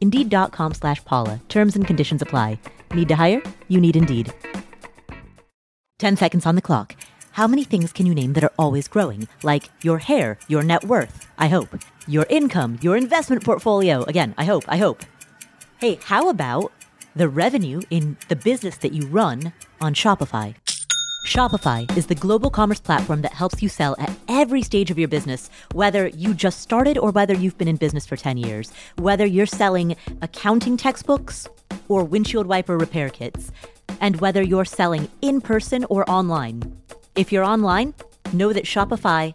Indeed.com slash Paula. Terms and conditions apply. Need to hire? You need Indeed. 10 seconds on the clock. How many things can you name that are always growing? Like your hair, your net worth, I hope. Your income, your investment portfolio. Again, I hope, I hope. Hey, how about the revenue in the business that you run on Shopify? Shopify is the global commerce platform that helps you sell at every stage of your business, whether you just started or whether you've been in business for 10 years, whether you're selling accounting textbooks or windshield wiper repair kits, and whether you're selling in person or online. If you're online, know that Shopify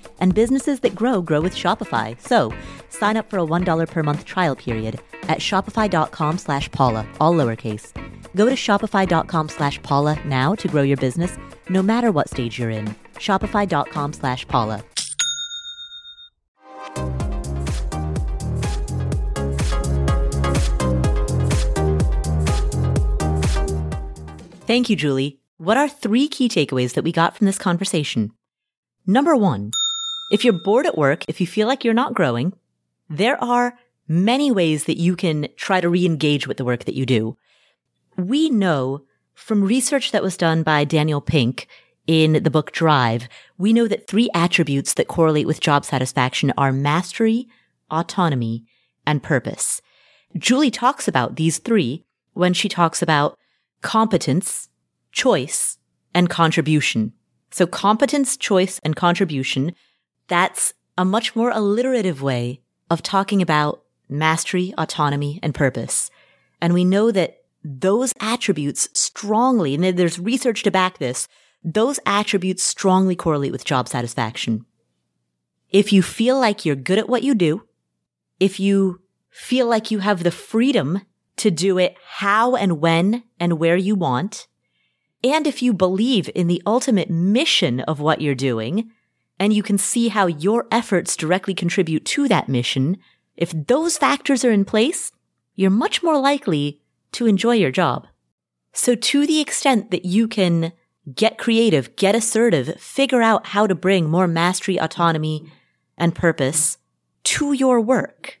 and businesses that grow grow with Shopify. So sign up for a $1 per month trial period at shopify.com slash Paula, all lowercase. Go to shopify.com slash Paula now to grow your business, no matter what stage you're in. Shopify.com slash Paula. Thank you, Julie. What are three key takeaways that we got from this conversation? Number one, if you're bored at work, if you feel like you're not growing, there are many ways that you can try to re-engage with the work that you do. We know from research that was done by Daniel Pink in the book Drive, we know that three attributes that correlate with job satisfaction are mastery, autonomy, and purpose. Julie talks about these three when she talks about competence, choice, and contribution. So competence, choice, and contribution that's a much more alliterative way of talking about mastery, autonomy, and purpose. And we know that those attributes strongly, and there's research to back this, those attributes strongly correlate with job satisfaction. If you feel like you're good at what you do, if you feel like you have the freedom to do it how and when and where you want, and if you believe in the ultimate mission of what you're doing, and you can see how your efforts directly contribute to that mission, if those factors are in place, you're much more likely to enjoy your job. So to the extent that you can get creative, get assertive, figure out how to bring more mastery, autonomy, and purpose to your work,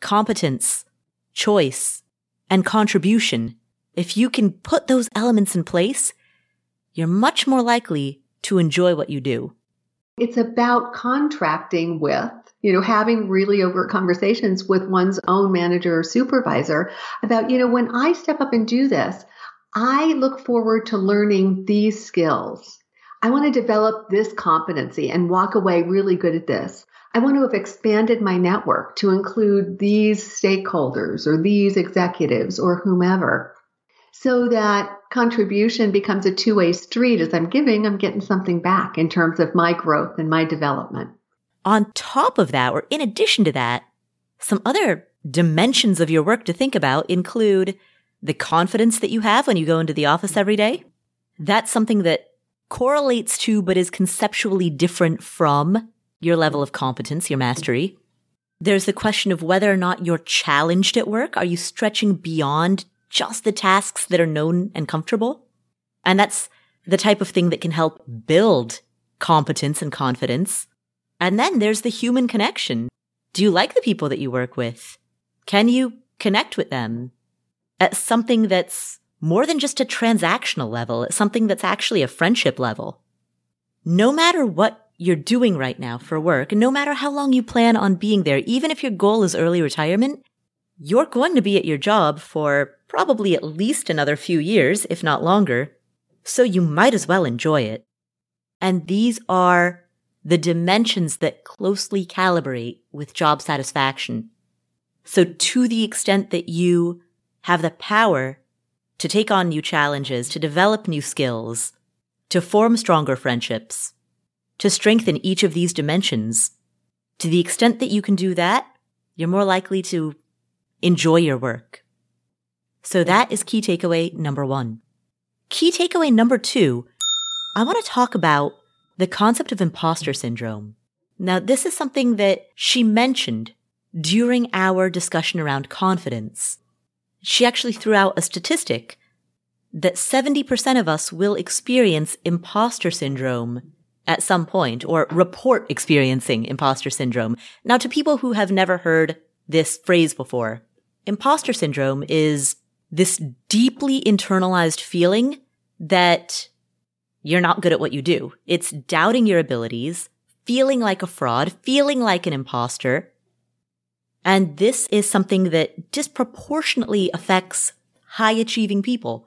competence, choice, and contribution, if you can put those elements in place, you're much more likely to enjoy what you do. It's about contracting with, you know, having really overt conversations with one's own manager or supervisor about, you know, when I step up and do this, I look forward to learning these skills. I want to develop this competency and walk away really good at this. I want to have expanded my network to include these stakeholders or these executives or whomever so that contribution becomes a two way street. As I'm giving, I'm getting something back in terms of my growth and my development. On top of that, or in addition to that, some other dimensions of your work to think about include the confidence that you have when you go into the office every day. That's something that correlates to, but is conceptually different from your level of competence, your mastery. There's the question of whether or not you're challenged at work. Are you stretching beyond just the tasks that are known and comfortable. And that's the type of thing that can help build competence and confidence. And then there's the human connection. Do you like the people that you work with? Can you connect with them at something that's more than just a transactional level, something that's actually a friendship level? no matter what you're doing right now for work, no matter how long you plan on being there, even if your goal is early retirement, you're going to be at your job for probably at least another few years, if not longer. So you might as well enjoy it. And these are the dimensions that closely calibrate with job satisfaction. So to the extent that you have the power to take on new challenges, to develop new skills, to form stronger friendships, to strengthen each of these dimensions, to the extent that you can do that, you're more likely to enjoy your work. So that is key takeaway number one. Key takeaway number two, I want to talk about the concept of imposter syndrome. Now, this is something that she mentioned during our discussion around confidence. She actually threw out a statistic that 70% of us will experience imposter syndrome at some point or report experiencing imposter syndrome. Now, to people who have never heard this phrase before, imposter syndrome is this deeply internalized feeling that you're not good at what you do. It's doubting your abilities, feeling like a fraud, feeling like an imposter. And this is something that disproportionately affects high achieving people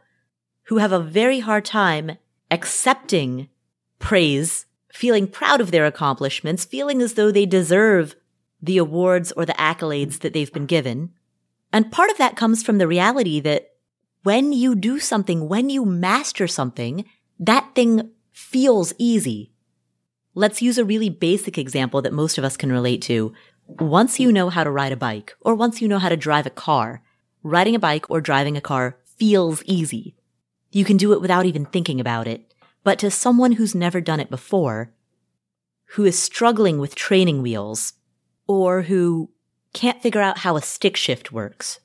who have a very hard time accepting praise, feeling proud of their accomplishments, feeling as though they deserve the awards or the accolades that they've been given. And part of that comes from the reality that when you do something, when you master something, that thing feels easy. Let's use a really basic example that most of us can relate to. Once you know how to ride a bike, or once you know how to drive a car, riding a bike or driving a car feels easy. You can do it without even thinking about it. But to someone who's never done it before, who is struggling with training wheels, or who can't figure out how a stick shift works,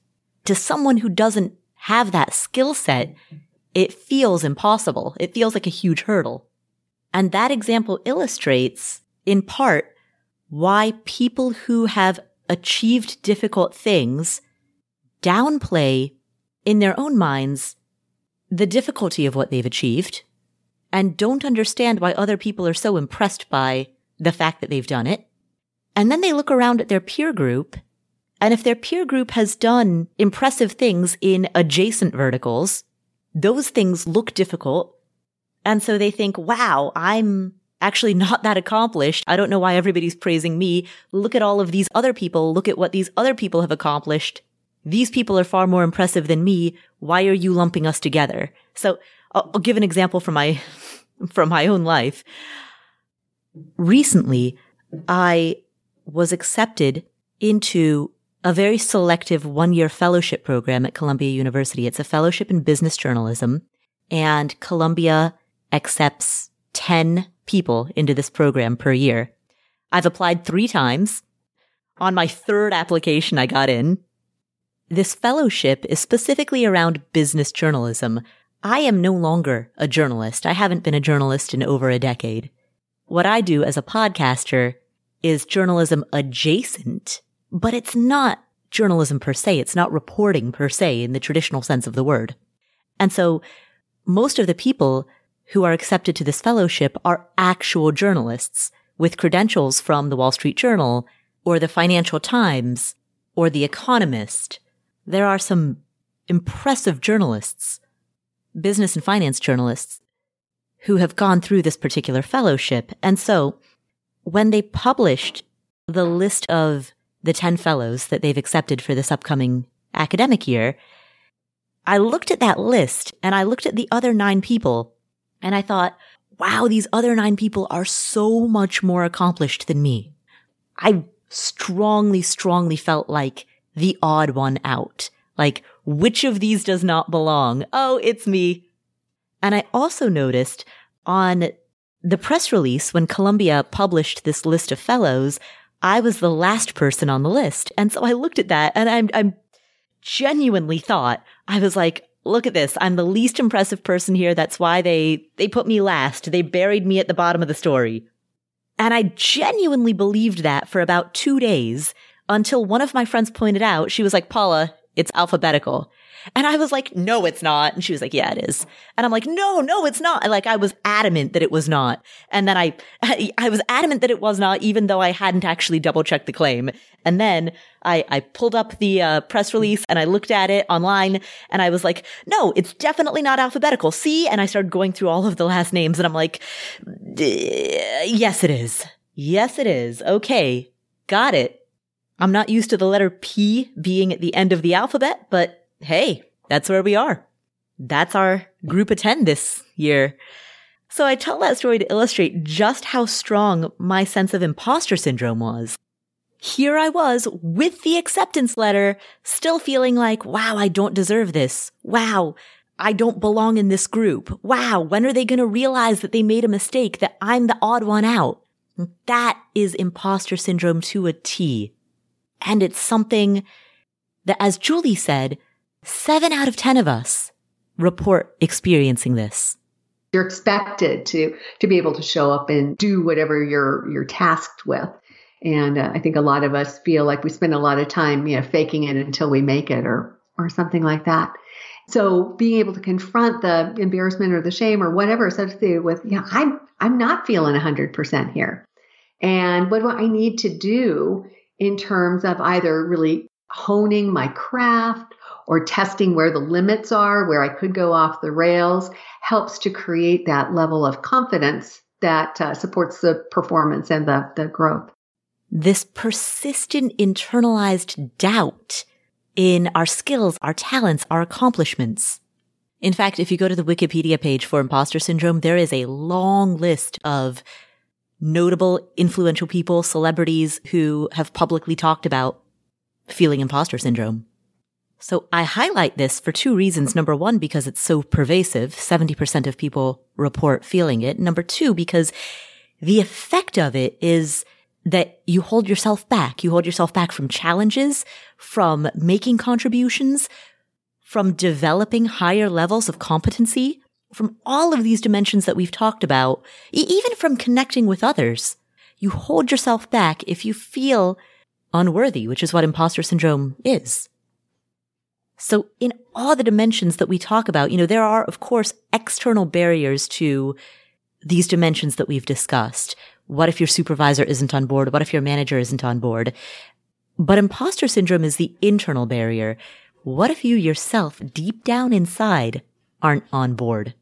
to someone who doesn't have that skill set, it feels impossible. It feels like a huge hurdle. And that example illustrates, in part, why people who have achieved difficult things downplay in their own minds the difficulty of what they've achieved and don't understand why other people are so impressed by the fact that they've done it. And then they look around at their peer group. And if their peer group has done impressive things in adjacent verticals, those things look difficult. And so they think, wow, I'm actually not that accomplished. I don't know why everybody's praising me. Look at all of these other people. Look at what these other people have accomplished. These people are far more impressive than me. Why are you lumping us together? So I'll, I'll give an example from my, from my own life. Recently, I was accepted into a very selective one year fellowship program at Columbia University. It's a fellowship in business journalism and Columbia accepts 10 people into this program per year. I've applied three times. On my third application, I got in. This fellowship is specifically around business journalism. I am no longer a journalist. I haven't been a journalist in over a decade. What I do as a podcaster is journalism adjacent but it's not journalism per se. It's not reporting per se in the traditional sense of the word. And so most of the people who are accepted to this fellowship are actual journalists with credentials from the Wall Street Journal or the Financial Times or the Economist. There are some impressive journalists, business and finance journalists who have gone through this particular fellowship. And so when they published the list of the 10 fellows that they've accepted for this upcoming academic year, I looked at that list and I looked at the other nine people and I thought, wow, these other nine people are so much more accomplished than me. I strongly, strongly felt like the odd one out. Like, which of these does not belong? Oh, it's me. And I also noticed on the press release when Columbia published this list of fellows, I was the last person on the list. And so I looked at that and I'm, I'm genuinely thought, I was like, look at this. I'm the least impressive person here. That's why they, they put me last. They buried me at the bottom of the story. And I genuinely believed that for about two days until one of my friends pointed out, she was like, Paula, It's alphabetical. And I was like, no, it's not. And she was like, yeah, it is. And I'm like, no, no, it's not. like, I was adamant that it was not. And then I, I was adamant that it was not, even though I hadn't actually double checked the claim. And then I, I pulled up the uh, press release and I looked at it online and I was like, no, it's definitely not alphabetical. See? And I started going through all of the last names and I'm like, yes, it is. Yes, it is. Okay. Got it. I'm not used to the letter P being at the end of the alphabet, but hey, that's where we are. That's our group of 10 this year. So I tell that story to illustrate just how strong my sense of imposter syndrome was. Here I was with the acceptance letter, still feeling like, wow, I don't deserve this. Wow, I don't belong in this group. Wow, when are they going to realize that they made a mistake, that I'm the odd one out? That is imposter syndrome to a T. And it's something that, as Julie said, Seven out of 10 of us report experiencing this. You're expected to, to be able to show up and do whatever you're, you're tasked with. And uh, I think a lot of us feel like we spend a lot of time, you know, faking it until we make it or, or something like that. So being able to confront the embarrassment or the shame or whatever associated with, yeah, I'm, I'm not feeling 100% here. And what do I need to do in terms of either really honing my craft or testing where the limits are, where I could go off the rails, helps to create that level of confidence that uh, supports the performance and the, the growth. This persistent internalized doubt in our skills, our talents, our accomplishments. In fact, if you go to the Wikipedia page for imposter syndrome, there is a long list of notable, influential people, celebrities who have publicly talked about feeling imposter syndrome. So I highlight this for two reasons. Number one, because it's so pervasive. 70% of people report feeling it. Number two, because the effect of it is that you hold yourself back. You hold yourself back from challenges, from making contributions, from developing higher levels of competency, from all of these dimensions that we've talked about, even from connecting with others. You hold yourself back if you feel unworthy, which is what imposter syndrome is. So in all the dimensions that we talk about, you know, there are, of course, external barriers to these dimensions that we've discussed. What if your supervisor isn't on board? What if your manager isn't on board? But imposter syndrome is the internal barrier. What if you yourself, deep down inside, aren't on board?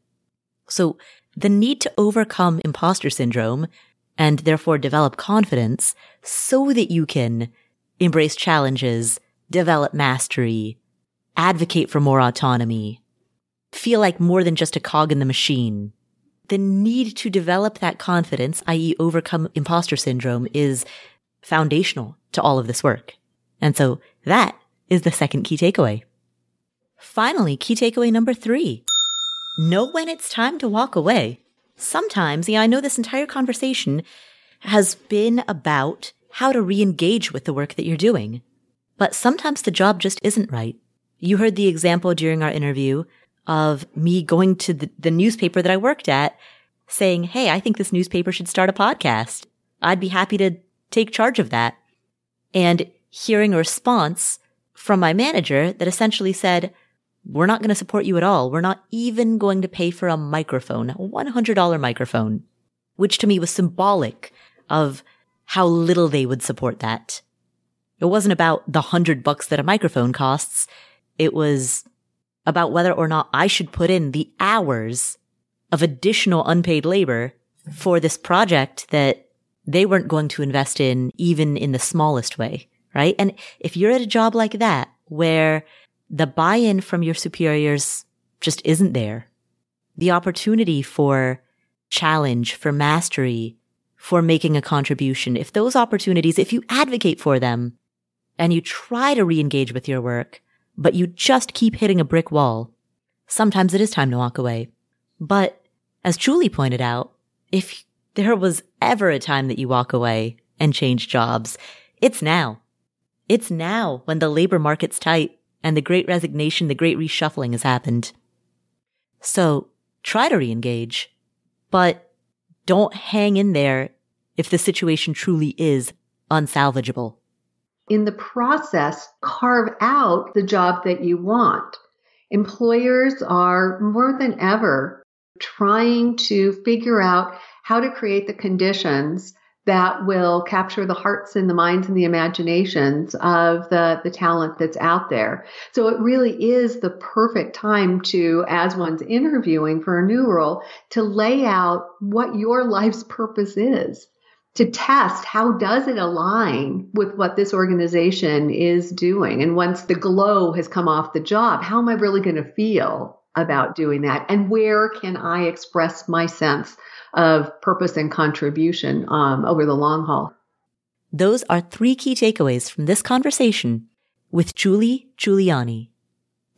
So the need to overcome imposter syndrome and therefore develop confidence so that you can embrace challenges, develop mastery, advocate for more autonomy, feel like more than just a cog in the machine. The need to develop that confidence, i.e. overcome imposter syndrome is foundational to all of this work. And so that is the second key takeaway. Finally, key takeaway number three. Know when it's time to walk away. Sometimes, yeah, I know this entire conversation has been about how to re-engage with the work that you're doing. But sometimes the job just isn't right. You heard the example during our interview of me going to the, the, newspaper that I worked at saying, Hey, I think this newspaper should start a podcast. I'd be happy to take charge of that. And hearing a response from my manager that essentially said, we're not going to support you at all. We're not even going to pay for a microphone, a $100 microphone, which to me was symbolic of how little they would support that. It wasn't about the hundred bucks that a microphone costs. It was about whether or not I should put in the hours of additional unpaid labor for this project that they weren't going to invest in even in the smallest way, right? And if you're at a job like that where the buy-in from your superiors just isn't there, the opportunity for challenge, for mastery, for making a contribution, if those opportunities, if you advocate for them and you try to re-engage with your work, but you just keep hitting a brick wall. Sometimes it is time to walk away. But as Julie pointed out, if there was ever a time that you walk away and change jobs, it's now. It's now when the labor market's tight and the great resignation, the great reshuffling has happened. So try to re-engage, but don't hang in there if the situation truly is unsalvageable. In the process, carve out the job that you want. Employers are more than ever trying to figure out how to create the conditions that will capture the hearts and the minds and the imaginations of the, the talent that's out there. So it really is the perfect time to, as one's interviewing for a new role, to lay out what your life's purpose is. To test how does it align with what this organization is doing? And once the glow has come off the job, how am I really going to feel about doing that? And where can I express my sense of purpose and contribution um, over the long haul. Those are three key takeaways from this conversation with Julie Giulioni.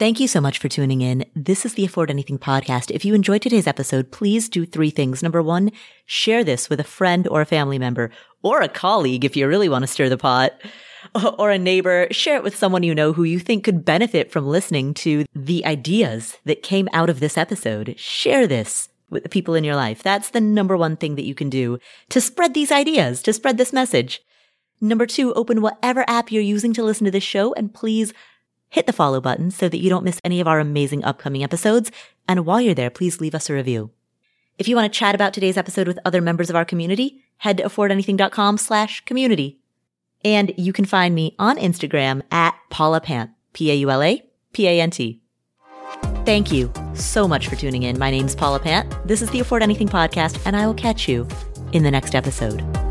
Thank you so much for tuning in. This is the Afford Anything podcast. If you enjoyed today's episode, please do three things. Number one, share this with a friend or a family member or a colleague if you really want to stir the pot or a neighbor. Share it with someone you know who you think could benefit from listening to the ideas that came out of this episode. Share this with the people in your life. That's the number one thing that you can do to spread these ideas, to spread this message. Number two, open whatever app you're using to listen to this show and please hit the follow button so that you don't miss any of our amazing upcoming episodes. And while you're there, please leave us a review. If you want to chat about today's episode with other members of our community, head to affordanything.com slash community. And you can find me on Instagram at Paula Pant, P-A-U-L-A, P-A-N-T. Thank you so much for tuning in. My name's Paula Pant. This is the Afford Anything podcast, and I will catch you in the next episode.